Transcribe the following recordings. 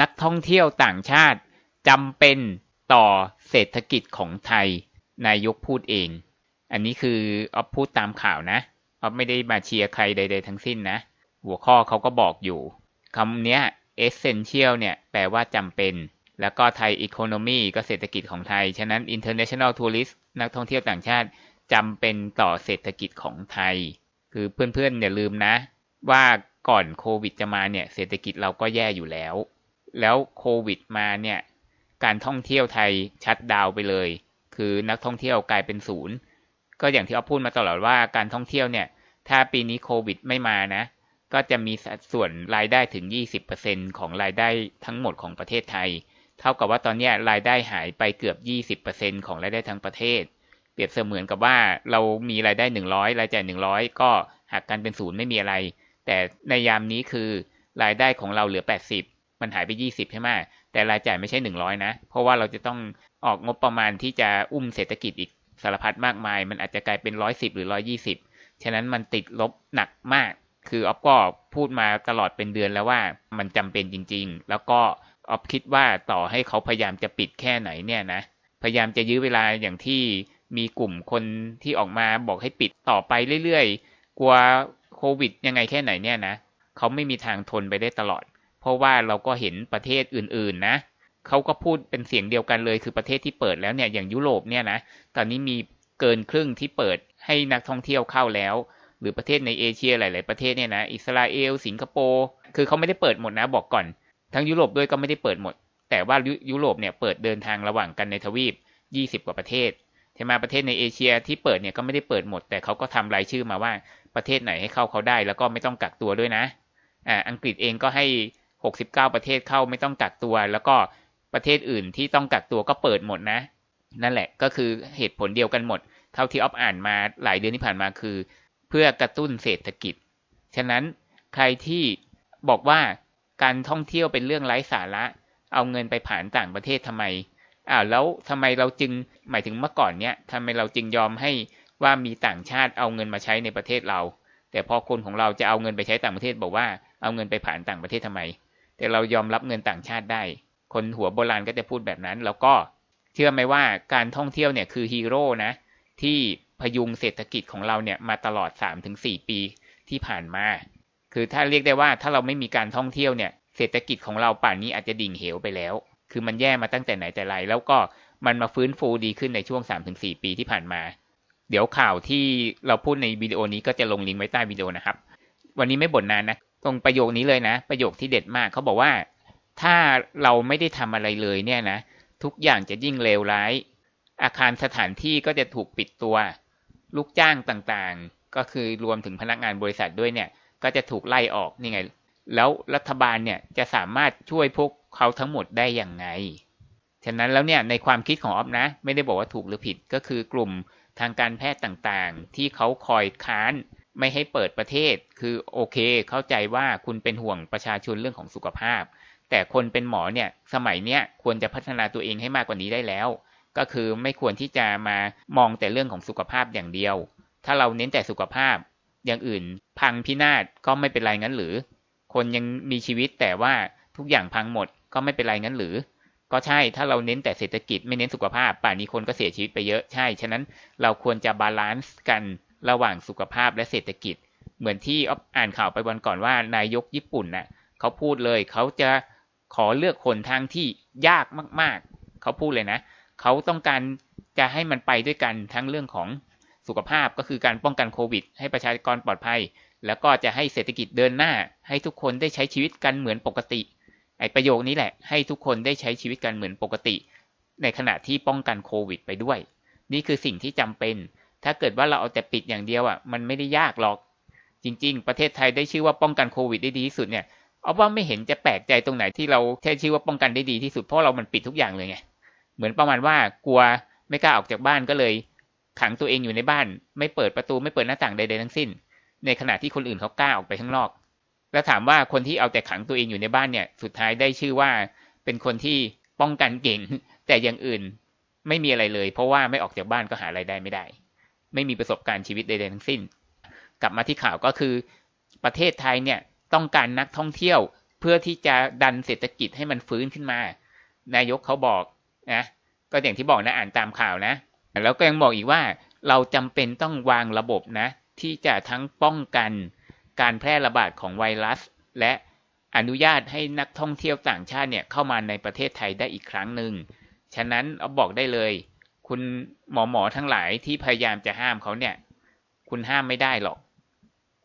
นักท่องเที่ยวต่างชาติจำเป็นต่อเศรษฐกิจของไทย นายกพูดเอง อันนี้คือออฟพูดตามข่าวนะออฟไม่ได้มาเชียร์ใครใด ๆ ทั้งสิ้นนะ หัวข้อเขาก็บอกอยู่คำนี้ essential เนี่ยแปลว่าจำเป็น แล้วก็ไทย economy ก็เศรษฐกิจของไทย ฉะนั้น international tourist นักท่องเที่ยวต่างชาติจำเป็นต่อเศรษฐกิจของไทย คือเพื่อนๆอย่าลืมนะ ว่าก่อนโควิดจะมาเนี่ยเศรษฐกิจเราก็แย่อยู่แล้ว แล้วโควิดมาเนี่ย การท่องเที่ยวไทยชัดดาวไปเลย คือนักท่องเที่ยวกลายเป็นศูนย์ ก็อย่างที่เอาพูดมาตลอดว่าการท่องเที่ยวเนี่ย ถ้าปีนี้โควิดไม่มานะ ก็จะมีสัดส่วนรายได้ถึง 20%ของรายได้ทั้งหมดของประเทศไทย เท่ากับว่าตอนนี้รายได้หายไปเกือบ 20%ของรายได้ทั้งประเทศ เปรียบเสมือนกับว่าเรามีรายได้ 100 รายจ่าย 100 ก็หักกันเป็นศูนย์ไม่มีอะไร แต่ในยามนี้คือรายได้ของเราเหลือ 80 มันหายไป20ใช่ไหมแต่รายจ่ายไม่ใช่100นะ เพราะว่าเราจะต้องออกงบประมาณที่จะอุ้มเศรษฐกิจอีกสารพัดมากมาย มันอาจจะกลายเป็น110หรือ120ฉะนั้นมันติดลบหนักมาก คือออฟก็พูดมาตลอดเป็นเดือนแล้วว่ามันจำเป็นจริง ๆ แล้วก็ออฟคิดว่าต่อให้เขาพยายามจะปิดแค่ไหนเนี่ยนะ พยายามจะยื้อเวลาอย่างที่มีกลุ่มคนที่ออกมาบอกให้ปิดต่อไปเรื่อยๆ กลัวโควิดยังไงแค่ไหนเนี่ยนะ เขาไม่มีทางทนไปได้ตลอด เพราะว่าเราก็เห็นประเทศอื่นๆนะเขาก็พูดเป็นเสียงเดียวกันเลย คือประเทศที่เปิดแล้วเนี่ยอย่างยุโรปเนี่ยนะตอนนี้มีเกินครึ่งที่เปิดให้นักท่องเที่ยวเข้าแล้ว หรือประเทศในเอเชียหลาย ๆ ประเทศเนี่ยนะอิสราเอล สิงคโปร์คือเขาไม่ได้เปิดหมดนะบอกก่อน ทั้งยุโรปด้วยก็ไม่ได้เปิดหมด แต่ว่ายุโรปเนี่ยเปิดเดินทางระหว่างกันในทวีป 20 กว่าประเทศใช่ไหมประเทศในเอเชียที่เปิดเนี่ยก็ไม่ได้เปิดหมด แต่เขาก็ทำรายชื่อมาว่าประเทศไหนให้เข้าเขาได้ แล้วก็ไม่ต้องกักตัวด้วยนะอ่าอังกฤษเองก็ให้ 69 ประเทศเข้าไม่ต้องกักตัว แล้วก็ประเทศอื่นที่ต้องกักตัวก็เปิดหมดนะ นั่นแหละก็คือเหตุผลเดียวกันหมด เท่าที่ออฟอ่านมาหลายเดือนที่ผ่านมาคือ เพื่อกระตุ้นเศรษฐกิจ ฉะนั้นใครที่บอกว่าการท่องเที่ยวเป็นเรื่องไร้สาระ เอาเงินไปผ่านต่างประเทศทำไมอ้าวแล้วทำไมเราจึงหมายถึงเมื่อก่อนเนี้ยทำไมเราจึงยอมให้ว่ามีต่างชาติเอาเงินมาใช้ในประเทศเรา แต่พอคนของเราจะเอาเงินไปใช้ต่างประเทศบอกว่าเอาเงินไปผ่านต่างประเทศทำไม แต่เรายอมรับเงินต่างชาติได้ คนหัวโบราณก็จะพูดแบบนั้น แล้วก็เชื่อไหมว่าการท่องเที่ยวเนี่ยคือฮีโร่นะที่พยุงเศรษฐกิจของเราเนี่ยมาตลอด 3-4 ปีที่ผ่านมา คือถ้าเรียกได้ว่าถ้าเราไม่มีการท่องเที่ยวเนี่ยเศรษฐกิจของเราป่านนี้อาจจะดิ่งเหวไปแล้ว คือมันแย่มาตั้งแต่ไหนแต่ไร แล้วก็มันมาฟื้นฟูดีขึ้นในช่วง 3-4 ปีที่ผ่านมา เดี๋ยวข่าวที่เราพูดในวิดีโอนี้ก็จะลงลิงก์ไว้ใต้วิดีโอนะครับ วันนี้ไม่บ่นนานนะ ตรงประโยคนี้เลยนะ ประโยคที่เด็ดมากเขาบอกว่า ถ้าเราไม่ได้ทำอะไรเลยเนี่ยนะ ทุกอย่างจะยิ่งเลวร้าย อาคารสถานที่ก็จะถูกปิดตัว ลูกจ้างต่างๆ ก็คือรวมถึงพนักงานบริษัทด้วยเนี่ย ก็จะถูกไล่ออกนี่ไง แล้วรัฐบาลเนี่ยจะสามารถช่วยพวกเขาทั้งหมดได้อย่างไง ฉะนั้นแล้วเนี่ยในความคิดของออฟนะ ไม่ได้บอกว่าถูกหรือผิดก็คือกลุ่มทางการแพทย์ต่างๆ ที่เขาคอยค้าน ไม่ให้เปิดประเทศ คือโอเค เข้าใจว่าคุณเป็นห่วงประชาชนเรื่องของสุขภาพ แต่คนเป็นหมอเนี่ยสมัยเนี้ยควรจะพัฒนาตัวเองให้มากกว่านี้ได้แล้ว ก็คือไม่ควรที่จะมามองแต่เรื่องของสุขภาพอย่างเดียว ถ้าเราเน้นแต่สุขภาพอย่างอื่นพังพินาศก็ไม่เป็นไรงั้นหรือ คนยังมีชีวิตแต่ว่าทุกอย่างพังหมดก็ไม่เป็นไรงั้นหรือ ก็ใช่ถ้าเราเน้นแต่เศรษฐกิจไม่เน้นสุขภาพ ป่านนี้คนก็เสียชีวิตไปเยอะใช่ ฉะนั้นเราควรจะบาลานซ์กัน ระหว่างสุขภาพและเศรษฐกิจ เหมือนที่อ่านข่าวไปวันก่อนว่านายกญี่ปุ่นน่ะเขาพูดเลยเขาจะขอเลือกคนทางที่ยากมาก ๆ เขาพูดเลยนะ เขาต้องการจะให้มันไปด้วยกันทั้งเรื่องของสุขภาพก็คือการป้องกันโควิด ให้ประชากรปลอดภัย แล้วก็จะให้เศรษฐกิจเดินหน้า ให้ทุกคนได้ใช้ชีวิตกันเหมือนปกติไอประโยคนี้แหละ ให้ทุกคนได้ใช้ชีวิตกันเหมือนปกติ ในขณะที่ป้องกันโควิด ไปด้วย นี่คือสิ่งที่จำเป็น ถ้าเกิดว่าเราเอาแต่ปิดอย่างเดียวอะมันไม่ได้ยากหรอก จริง ๆ ประเทศไทยได้ชื่อว่าป้องกันโควิดได้ดีที่สุดเนี่ยเอาว่าไม่เห็นจะแปลกใจตรงไหนที่เราแค่ชื่อว่าป้องกันได้ดีที่สุดเพราะเรามันปิดทุกอย่างเลยไงเหมือนประมาณว่ากลัวไม่กล้าออกจากบ้านก็เลย ขังตัวเองอยู่ในบ้าน ไม่เปิดประตูไม่เปิดหน้าต่างใดๆทั้งสิ้น ในขณะที่คนอื่นเขากล้าออกไปข้างนอก แล้วถามว่าคนที่เอาแต่ขังตัวเองอยู่ในบ้านเนี่ย สุดท้ายได้ชื่อว่า เป็นคนที่ป้องกันเก่ง แต่อย่างอื่น ไม่มีอะไรเลย เพราะว่าไม่ออกจากบ้านก็หาไรายได้ไม่ได้ ไม่มีประสบการณ์ชีวิตใดๆทั้งสิ้น กลับมาที่ข่าวก็คือประเทศไทยเนี่ยต้องการนักท่องเที่ยวเพื่อที่จะดันเศรษฐกิจให้มันฟื้นขึ้นมา นายกเขาบอกนะก็อย่างที่บอกนะอ่านตามข่าวนะ แล้วก็ยังบอกอีกว่าเราจำเป็นต้องวางระบบนะ ที่จะทั้งป้องกันการแพร่ระบาดของไวรัส และอนุญาตให้นักท่องเที่ยวต่างชาติเนี่ยเข้ามาในประเทศไทยได้อีกครั้งหนึ่งฉะนั้นเอาบอกได้เลย คุณหมอหมอทั้งหลายที่พยายามจะห้ามเขาเนี่ย คุณห้ามไม่ได้หรอก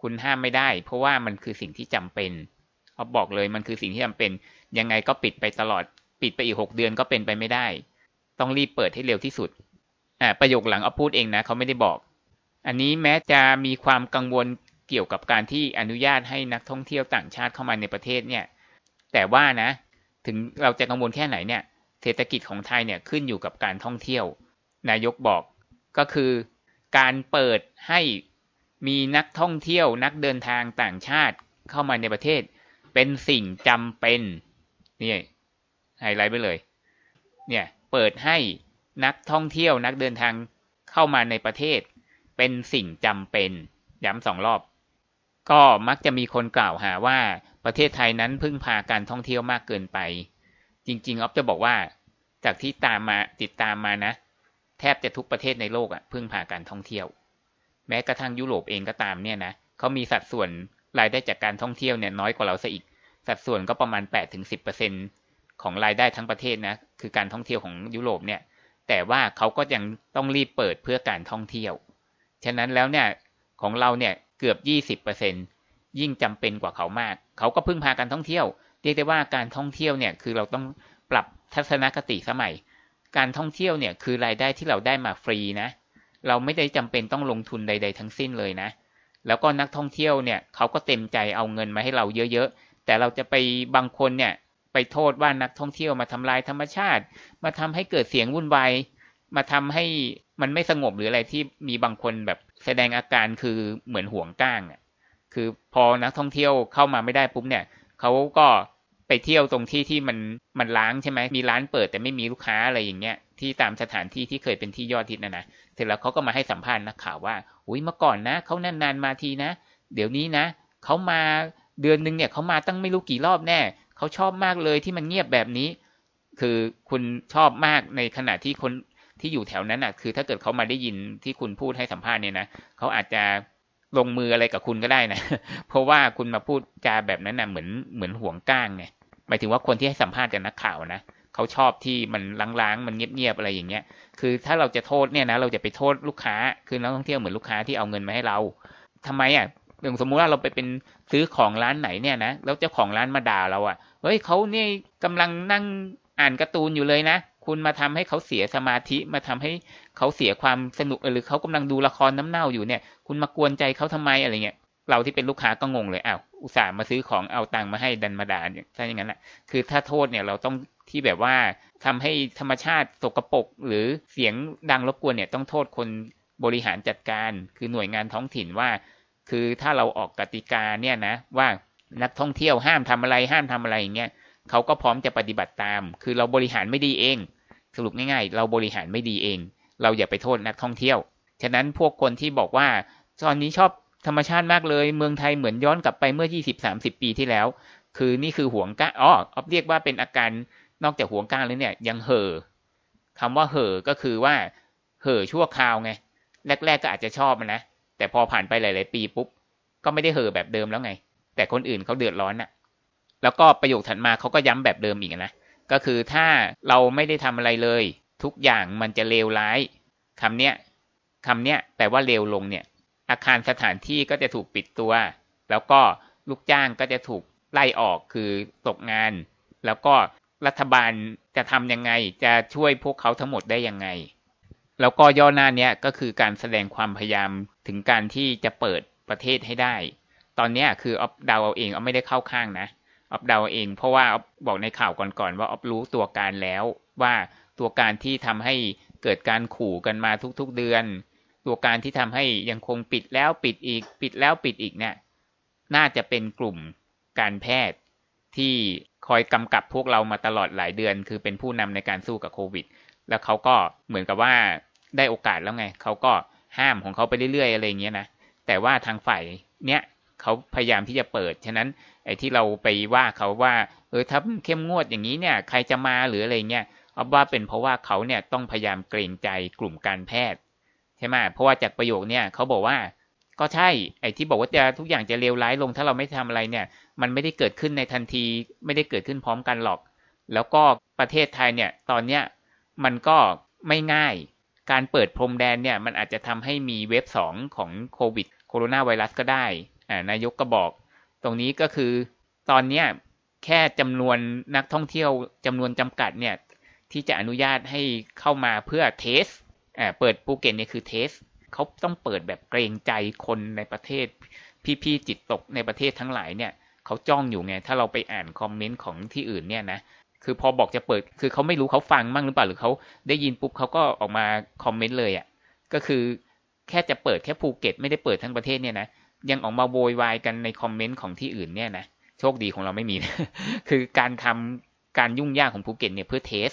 คุณห้ามไม่ได้ เพราะว่ามันคือสิ่งที่จำเป็นเอาบอกเลยมันคือสิ่งที่จำเป็น ยังไงก็ปิดไปตลอด ปิดไปอีกหกเดือนก็เป็นไปไม่ได้ ต้องรีบเปิดให้เร็วที่สุดอ่าประโยคหลังเอาพูดเองนะเขาไม่ได้บอก อันนี้แม้จะมีความกังวลเกี่ยวกับการที่อนุญาตให้นักท่องเที่ยวต่างชาติเข้ามาในประเทศเนี่ย แต่ว่านะ ถึงเราจะกังวลแค่ไหนเนี่ย เศรษฐกิจของไทยเนี่ยขึ้นอยู่กับการท่องเที่ยว นายกบอก ก็คือการเปิดให้มีนักท่องเที่ยวนักเดินทางต่างชาติเข้ามาในประเทศ เป็นสิ่งจำเป็นนี่ไฮไลท์ไปเลย เนี่ยเปิดให้นักท่องเที่ยวนักเดินทางเข้ามาในประเทศ เป็นสิ่งจำเป็นย้ำสองรอบ ก็มักจะมีคนกล่าวหาว่าประเทศไทยนั้นพึ่งพาการท่องเที่ยวมากเกินไป จริงๆออฟจะบอกว่า จากที่ตามมาติดตามมานะ บจะทุกประเทศในโลกอะพึ่งพาการท่องเที่ยว แม้กระทั่งยุโรปเองก็ตามเนี่ยนะเขามีสัดส่วนรายได้จากการท่องเที่ยวเนี่ยน้อยกว่าเราซะอีก สัดส่วนก็ประมาณ8-10%ของรายได้ทั้งประเทศนะคือการท่องเที่ยวของยุโรปเนี่ย แต่ว่าเขาก็ยังต้องรีบเปิดเพื่อการท่องเที่ยว ฉะนั้นแล้วเนี่ยของเราเนี่ยเกือบ 20%ยิ่งจำเป็นกว่าเขามาก เขาก็พึ่งพาการท่องเที่ยว เรียกได้ว่าการท่องเที่ยวเนี่ยคือเราต้องปรับทัศนคติสมัย การท่องเที่ยวเนี่ยคือรายได้ที่เราได้มาฟรีนะ เราไม่ได้จำเป็นต้องลงทุนใด ๆ ทั้งสิ้นเลยนะ แล้วก็นักท่องเที่ยวเนี่ยเขาก็เต็มใจเอาเงินมาให้เราเยอะๆ แต่เราจะไปบางคนเนี่ยไปโทษว่านักท่องเที่ยวมาทำลายธรรมชาติ มาทำให้เกิดเสียงวุ่นวาย มาทำให้มันไม่สงบหรืออะไรที่มีบางคนแบบแสดงอาการคือเหมือนห่วงก้างอะ คือพอนักท่องเที่ยวเข้ามาไม่ได้ปุ๊บเนี่ยเขาก็ ไปเที่ยวตรงที่ที่มันมันล้างใช่ไหมมีร้านเปิดแต่ไม่มีลูกค้าอะไรอย่างเงี้ยที่ตามสถานที่ที่เคยเป็นที่ยอดฮิตนะนะเสร็จแล้วเขาก็มาให้สัมภาษณ์นักข่าวว่าอุ้ยเมื่อก่อนนะเขานานๆมาทีนะ เดี๋ยวนี้นะเขามาเดือนหนึ่งเนี่ยเขามาตั้งไม่รู้กี่รอบแน่เขาชอบมากเลยที่มันเงียบแบบนี้ คือคุณชอบมากในขณะที่คนที่อยู่แถวนั้นอะ คือถ้าเกิดเขามาได้ยินที่คุณพูดให้สัมภาษณ์เนี่ยนะเขาอาจจะลงมืออะไรกับคุณก็ได้นะ เพราะว่าคุณมาพูดจาแบบนั้นนะเหมือนเหมือนห่วงก้างไง หมายถึงว่าคนที่ให้สัมภาษณ์กับนักข่าวนะเขาชอบที่มันล้างๆ มันเงียบๆอะไรอย่างเงี้ย คือถ้าเราจะโทษเนี่ยนะเราจะไปโทษลูกค้า คือนักท่องเที่ยวเหมือนลูกค้าที่เอาเงินมาให้เราทำไมอะอย่างสมมุติว่าเราไปเป็นซื้อของร้านไหนเนี่ยนะแล้วเจ้าของร้านมาด่าเราอะเฮ้ยเขาเนี่ยกำลังนั่งอ่านการ์ตูนอยู่เลยนะคุณมาทำให้เขาเสียสมาธิมาทำให้เขาเสียความสนุกหรือเขากำลังดูละครน้ำเน่าอยู่เนี่ย คุณมากวนใจเขาทำไมอะไรเงี้ย เราที่เป็นลูกค้าก็งงเลยอ้าวอุตส่าห์มาซื้อของเอาตังค์มาให้ดันมาด่าเนี่ยถ้าอย่างนั้นแหละคือถ้าโทษเนี่ยเราต้องที่แบบว่าทำให้ธรรมชาติสกปรกหรือเสียงดังรบกวนเนี่ยต้องโทษคนบริหารจัดการ คือหน่วยงานท้องถิ่นว่า คือถ้าเราออกกติกาเนี่ยนะว่านักท่องเที่ยวห้ามทำอะไรห้ามทำอะไรอย่างเงี้ยเขาก็พร้อมจะปฏิบัติตาม คือเราบริหารไม่ดีเอง สรุปง่ายๆ เราบริหารไม่ดีเอง เราอย่าไปโทษนักท่องเที่ยว ฉะนั้นพวกคนที่บอกว่าตอนนี้ชอบ ธรรมชาติมากเลย เมืองไทยเหมือนย้อนกลับไปเมื่อ 20-30 ปีที่แล้ว คือนี่คือห่วงก้างอ๋ออเรียกว่าเป็นอาการนอกจากห่วงก้างแล้วเนี่ย ยังเห่อคำว่าเห่อก็คือว่า เห่อชั่วคราวไง แรก ๆ ก็อาจจะชอบนะ แต่พอผ่านไปหลาย ๆ ปีปุ๊บ ก็ไม่ได้เห่อแบบเดิมแล้วไง แต่คนอื่นเขาเดือดร้อนน่ะ แล้วก็ประโยคถัดมาเขาก็ย้ำแบบเดิมอีกนะ ก็คือถ้าเราไม่ได้ทำอะไรเลย ทุกอย่างมันจะเลวร้ายคำเนี้ยคำเนี้ยแปลว่าเลวลงเนี่ย อาคารสถานที่ก็จะถูกปิดตัว แล้วก็ลูกจ้างก็จะถูกไล่ออกคือตกงาน แล้วก็รัฐบาลจะทำยังไง จะช่วยพวกเขาทั้งหมดได้ยังไง แล้วก็ย่อหน้าเนี้ยก็คือการแสดงความพยายามถึงการที่จะเปิดประเทศให้ได้ ตอนนี้คือออฟดาวเอาเองออฟไม่ได้เข้าข้างนะออฟดาวเอง เพราะว่าออฟบอกในข่าวก่อนๆว่าออฟรู้ตัวการแล้วว่าตัวการที่ทำให้เกิดการขู่กันมาทุกๆเดือน ตัวการที่ทำให้ยังคงปิดแล้วปิดอีก ปิดแล้วปิดอีกเนี่ยน่าจะเป็นกลุ่มการแพทย์ที่คอยกำกับพวกเรามาตลอดหลายเดือน คือเป็นผู้นำในการสู้กับโควิด แล้วเขาก็เหมือนกับว่าได้โอกาสแล้วไง เขาก็ห้ามของเขาไปเรื่อยๆอะไรเงี้ยนะแต่ว่าทางฝ่ายเนี้ยเขาพยายามที่จะเปิด ฉะนั้นไอ้ที่เราไปว่าเขาว่า เออถ้าเข้มงวดอย่างนี้เนี่ย ใครจะมาหรืออะไรเงี้ยเอาว่าเป็นเพราะว่าเขาเนี่ยต้องพยายามเกรงใจกลุ่มการแพทย์ ใช่ไหมเพราะว่าจากประโยคเนี่ยเขาบอกว่า ก็ใช่ ไอ้ที่บอกว่าจะทุกอย่างจะเลวร้ายลง ถ้าเราไม่ทำอะไรเนี่ย มันไม่ได้เกิดขึ้นในทันที ไม่ได้เกิดขึ้นพร้อมกันหรอก แล้วก็ประเทศไทยเนี่ย ตอนเนี้ยมันก็ไม่ง่าย การเปิดพรมแดนเนี่ย มันอาจจะทำให้มีเว็บสองของโควิดโคโรนาไวรัสก็ได้อ่านายกก็บอก ตรงนี้ก็คือตอนเนี้ยแค่จำนวนนักท่องเที่ยวจำนวนจำกัดเนี่ยที่จะอนุญาตให้เข้ามาเพื่อ test อ่าเปิดภูเก็ตเนี่ยคือ test เขาต้องเปิดแบบเกรงใจคนในประเทศ พี่ๆจิตตกในประเทศทั้งหลายเนี่ยเขาจ้องอยู่ไง ถ้าเราไปอ่านคอมเมนต์ของที่อื่นเนี่ยนะคือพอบอกจะเปิด คือเขาไม่รู้เขาฟังมั่งหรือเปล่าหรือเขาได้ยินปุ๊บเขาก็ออกมาคอมเมนต์เลยอะ่ะก็คือแค่จะเปิดแค่ภูเก็ตไม่ได้เปิดทั้งประเทศเนี่ยนะยังออกมาโวยวายกันในคอมเมนต์ของที่อื่นเนี่ยนะโชคดีของเราไม่มีนะคือการทำการยุ่งยากของภูเก็ตเนี่ยเพื่อ test เ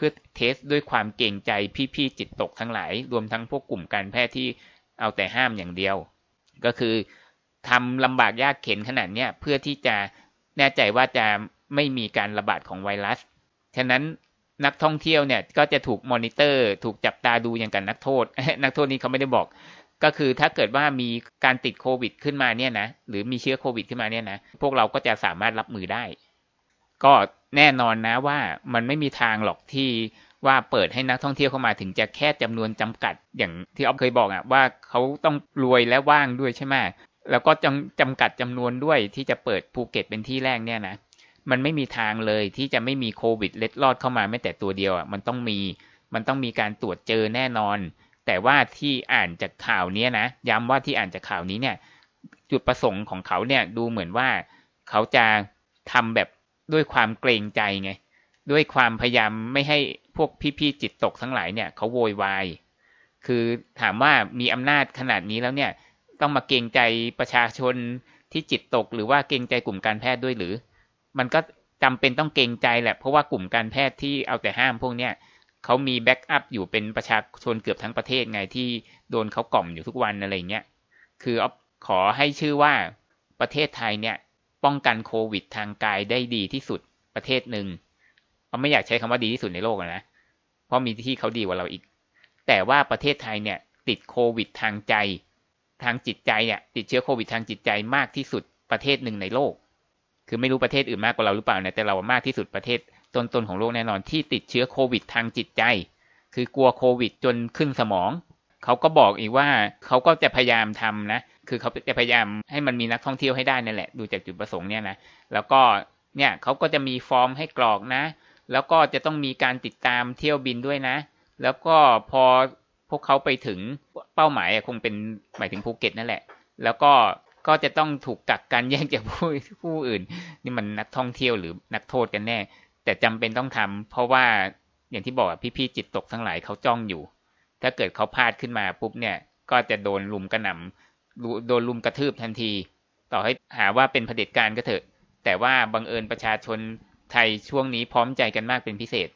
พื่อ test ด้วยความเกรงใจพี่ๆจิตตกทั้งหลาย รวมทั้งพวกกลุ่มการแพทย์ที่เอาแต่ห้ามอย่างเดียว ก็คือทำลำบากยากเข็นขนาดเนี้ยเพื่อที่จะแน่ใจว่าจะไม่มีการระบาดของไวรัส ฉะนั้นนักท่องเที่ยวเนี่ยก็จะถูกมอนิเตอร์ ถูกจับตาดูอย่างกับนักโทษ นักโทษนี้เขาไม่ได้บอก ก็คือถ้าเกิดว่ามีการติดโควิดขึ้นมาเนี่ยนะหรือมีเชื้อโควิดขึ้นมาเนี่ยนะพวกเราก็จะสามารถรับมือได้ ก็ แน่นอนนะว่ามันไม่มีทางหรอกที่ว่าเปิดให้นักท่องเที่ยวเข้ามาถึงจะแค่จำนวนจำกัดอย่างที่ออฟเคยบอกอะว่าเขาต้องรวยและว่างด้วยใช่ไหมแล้วก็จำจำกัดจำนวนด้วยที่จะเปิดภูเก็ตเป็นที่แรกเนี่ยนะมันไม่มีทางเลยที่จะไม่มีโควิดเล็ดลอดเข้ามาแม้แต่ตัวเดียวอะมันต้องมีมันต้องมีการตรวจเจอแน่นอน แต่ว่าที่อ่านจากข่าวนี้นะย้ำว่าที่อ่านจากข่าวนี้เนี่ย จุดประสงค์ของเขาเนี่ยดูเหมือนว่าเขาจะทำแบบ ด้วยความเกรงใจไง ด้วยความพยายามไม่ให้พวกพี่ๆจิตตกทั้งหลายเนี่ยเขาโวยวาย คือถามว่ามีอำนาจขนาดนี้แล้วเนี่ย ต้องมาเกรงใจประชาชนที่จิตตก หรือว่าเกรงใจกลุ่มการแพทย์ด้วยหรือ มันก็จำเป็นต้องเกรงใจแหละ เพราะว่ากลุ่มการแพทย์ที่เอาแต่ห้ามพวกเนี้ยเขามีแบ็กอัพอยู่เป็นประชาชนเกือบทั้งประเทศไงที่โดนเขากล่อมอยู่ทุกวันอะไรเงี้ย คือขอให้ชื่อว่าประเทศไทยเนี่ย ป้องกันโควิดทางกายได้ดีที่สุดประเทศหนึ่งเราไม่อยากใช้คำว่าดีที่สุดในโลกนะ เพราะมีที่เขาดีกว่าเราอีก แต่ว่าประเทศไทยเนี่ย ติดโควิดทางใจ ทางจิตใจเนี่ย ติดเชื้อโควิดทางจิตใจมากที่สุดประเทศหนึ่งในโลก คือไม่รู้ประเทศอื่นมากกว่าเราหรือเปล่านะแต่เรามากที่สุดประเทศต้นๆของโลกแน่นอนที่ติดเชื้อโควิดทางจิตใจ คือกลัวโควิดจนขึ้นสมอง เขาก็บอกอีกว่าเขาก็จะพยายามทำนะ คือเขาจะพยายามให้มันมีนักท่องเที่ยวให้ได้นั่นแหละ ดูจากจุดประสงค์เนี่ยนะ แล้วก็เนี่ยเขาก็จะมีฟอร์มให้กรอกนะ แล้วก็จะต้องมีการติดตามเที่ยวบินด้วยนะ แล้วก็พอพวกเขาไปถึงเป้าหมายคงเป็นหมายถึงภูเก็ตนั่นแหละ แล้วก็ก็จะต้องถูกกักกันแยกจากผู้ผู้อื่น นี่มันนักท่องเที่ยวหรือนักโทษกันแน่ แต่จำเป็นต้องทำเพราะว่าอย่างที่บอกพี่ๆจิตตกทั้งหลายเขาจ้องอยู่ ถ้าเกิดเขาพลาดขึ้นมาปุ๊บเนี่ย ก็จะโดนลุมกระหน่ำ โดนลุมกระทืบทันที ต่อให้หาว่าเป็นเผด็จการก็เถอะ แต่ว่าบังเอิญประชาชนไทยช่วงนี้พร้อมใจกันมากเป็นพิเศษ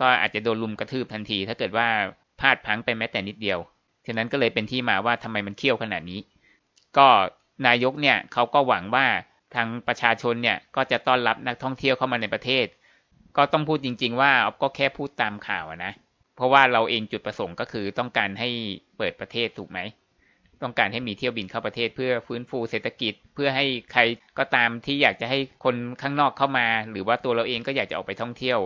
ก็อาจจะโดนลุมกระทืบทันที ถ้าเกิดว่าพลาดพังไปแม้แต่นิดเดียวฉะนั้นก็เลยเป็นที่มาว่าทำไมมันเคี่ยวขนาดนี้ ก็นายกเนี่ยเขาก็หวังว่าทางประชาชนเนี่ยก็จะต้อนรับนักท่องเที่ยวเข้ามาในประเทศ ก็ต้องพูดจริง ๆ ว่าก็แค่พูดตามข่าวนะ เพราะว่าเราเองจุดประสงค์ก็คือต้องการให้เปิดประเทศถูกไหม ต้องการให้มีเที่ยวบินเข้าประเทศเพื่อฟื้นฟูเศรษฐกิจ เพื่อให้ใครก็ตามที่อยากจะให้คนข้างนอกเข้ามา หรือว่าตัวเราเองก็อยากจะออกไปท่องเที่ยว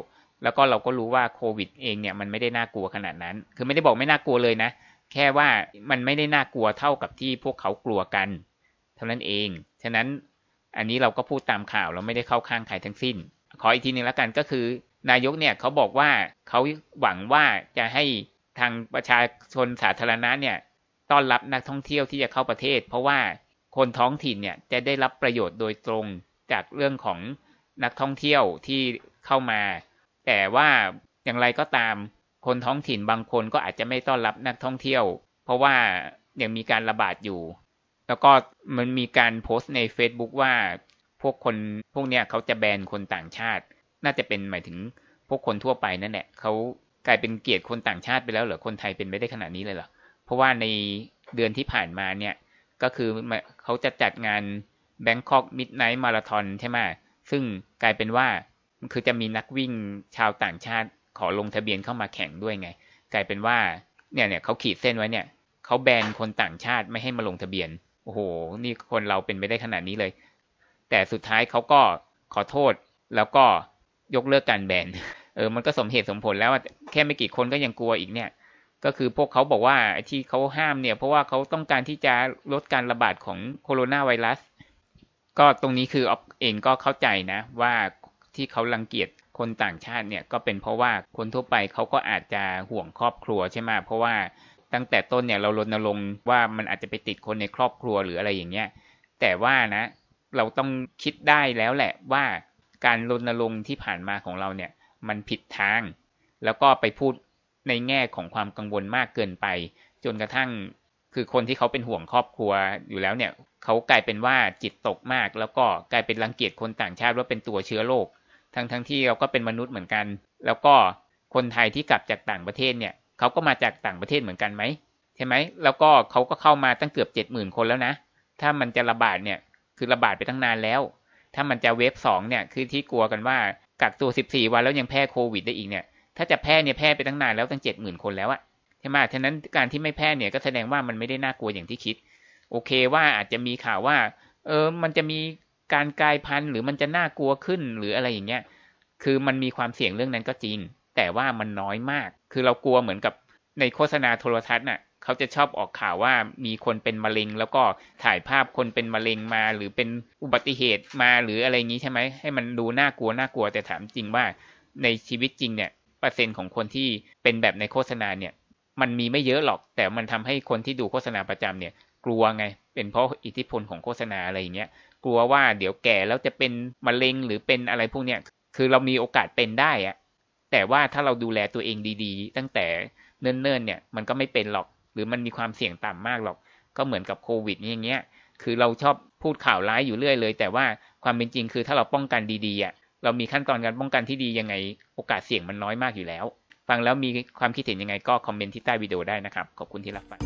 แล้วก็เราก็รู้ว่าโควิดเองเนี่ยมันไม่ได้น่ากลัวขนาดนั้น คือไม่ได้บอกไม่น่ากลัวเลยนะ แค่ว่ามันไม่ได้น่ากลัวเท่ากับที่พวกเขากลัวกันเท่านั้นเอง ฉะนั้นอันนี้เราก็พูดตามข่าวเราไม่ได้เข้าข้างใครทั้งสิ้น ขออีกทีหนึ่งแล้วกันก็คือ นายกเนี่ยเขาบอกว่าเขาหวังว่าจะให้ทางประชาชนสาธารณะเนี่ย ต้อนรับนักท่องเที่ยวที่จะเข้าประเทศ เพราะว่าคนท้องถิ่นเนี่ยจะได้รับประโยชน์โดยตรงจากเรื่องของนักท่องเที่ยวที่เข้ามา แต่ว่าอย่างไรก็ตามคนท้องถิ่นบางคนก็อาจจะไม่ต้อนรับนักท่องเที่ยว เพราะว่ายังมีการระบาดอยู่ แล้วก็มันมีการโพสต์ใน Facebook ว่าพวกคนพวกเนี้ยเขาจะแบนคนต่างชาติ น่าจะเป็นหมายถึงพวกคนทั่วไปนั่นแหละเขากลายเป็นเกียรติคนต่างชาติไปแล้วเหรอคนไทยเป็นไม่ได้ขนาดนี้เลยเหรอ เพราะว่าในเดือนที่ผ่านมาเนี่ย ก็คือเขาจะจัดงาน Bangkok Midnight Marathon ใช่ไหมซึ่งกลายเป็นว่าคือจะมีนักวิ่งชาวต่างชาติขอลงทะเบียนเข้ามาแข่งด้วยไง กลายเป็นว่าเนี่ยเนี่ยเขาขีดเส้นไว้เนี่ยเขาแบนคนต่างชาติไม่ให้มาลงทะเบียน โอ้โห นี่คนเราเป็นไปได้ขนาดนี้เลย แต่สุดท้ายเขาก็ขอโทษแล้วก็ยกเลิกการแบน เออ มันก็สมเหตุสมผลแล้วแค่ไม่กี่คนก็ยังกลัวอีกเนี่ย ก็คือพวกเขาบอกว่าที่เขาห้ามเนี่ย เพราะว่าเขาต้องการที่จะลดการระบาดของโคโรนาไวรัส ก็ตรงนี้คือออฟเองก็เข้าใจนะ ว่าที่เขารังเกียจคนต่างชาติเนี่ยก็เป็นเพราะว่าคนทั่วไปเขาก็อาจจะห่วงครอบครัวใช่ไหมเพราะว่าตั้งแต่ต้นเนี่ยเรารณรงค์ว่ามันอาจจะไปติดคนในครอบครัวหรืออะไรอย่างเงี้ยแต่ว่านะ เราต้องคิดได้แล้วแหละว่าการรณรงค์ที่ผ่านมาของเราเนี่ย มันผิดทาง แล้วก็ไปพูด ในแง่ของความกังวลมากเกินไป จนกระทั่งคือคนที่เขาเป็นห่วงครอบครัวอยู่แล้วเนี่ยเขากลายเป็นว่าจิตตกมาก แล้วก็กลายเป็นรังเกียจคนต่างชาติว่าเป็นตัวเชื้อโรคทั้งทั้งที่เราก็เป็นมนุษย์เหมือนกัน แล้วก็คนไทยที่กลับจากต่างประเทศเนี่ยเขาก็มาจากต่างประเทศเหมือนกันไหมใช่ไหมแล้วก็เขาก็เข้ามาตั้งเกือบเจ็ดหมื่นคนแล้วนะ ถ้ามันจะระบาดเนี่ยคือระบาดไปตั้งนานแล้ว ถ้ามันจะเวฟสองเนี่ยคือที่กลัวกันว่ากักตัวสิบสี่วันแล้วยังแพร่โควิดได้อีกเนี่ย ถ้าจะแพร่เนี่ยแพร่ไปตั้งนานแล้วตั้งเจ็ดหมื่นคนแล้วอะใช่ไหมฉะนั้นการที่ไม่แพร่เนี่ยก็แสดงว่ามันไม่ได้น่ากลัวอย่างที่คิด โอเคว่าอาจจะมีข่าวว่า เออมันจะมีการกลายพันธุ์หรือมันจะน่ากลัวขึ้นหรืออะไรอย่างเงี้ย คือมันมีความเสี่ยงเรื่องนั้นก็จริง แต่ว่ามันน้อยมาก คือเรากลัวเหมือนกับในโฆษณาโทรทัศน์น่ะเขาจะชอบออกข่าวว่ามีคนเป็นมะเร็ง แล้วก็ถ่ายภาพคนเป็นมะเร็งมา หรือเป็นอุบัติเหตุมาหรืออะไรอย่างนี้ใช่ไหมให้มันดูน่ากลัวน่ากลัวแต่ถามจริงว่าในชีวิตจริงเนี่ย เปอร์เซ็นต์ของคนที่เป็นแบบในโฆษณาเนี่ย มันมีไม่เยอะหรอก แต่มันทำให้คนที่ดูโฆษณาประจำเนี่ย กลัวไง เป็นเพราะอิทธิพลของโฆษณาอะไรอย่างเงี้ย กลัวว่าเดี๋ยวแก่แล้วจะเป็นมะเร็งหรือเป็นอะไรพวกเนี้ย คือเรามีโอกาสเป็นได้อะแต่ว่าถ้าเราดูแลตัวเองดีๆ ตั้งแต่เนิ่นๆเนี่ย มันก็ไม่เป็นหรอก หรือมันมีความเสี่ยงต่ำมากหรอก ก็เหมือนกับโควิดนี่อย่างเงี้ย คือเราชอบพูดข่าวร้ายอยู่เรื่อยเลย แต่ว่าความเป็นจริงคือถ้าเราป้องกันดีๆอะ เรามีขั้นตอนการป้องกันที่ดียังไงโอกาสเสี่ยงมันน้อยมากอยู่แล้ว ฟังแล้วมีความคิดเห็นยังไงก็คอมเมนต์ที่ใต้วิดีโอได้นะครับ ขอบคุณที่รับฟัง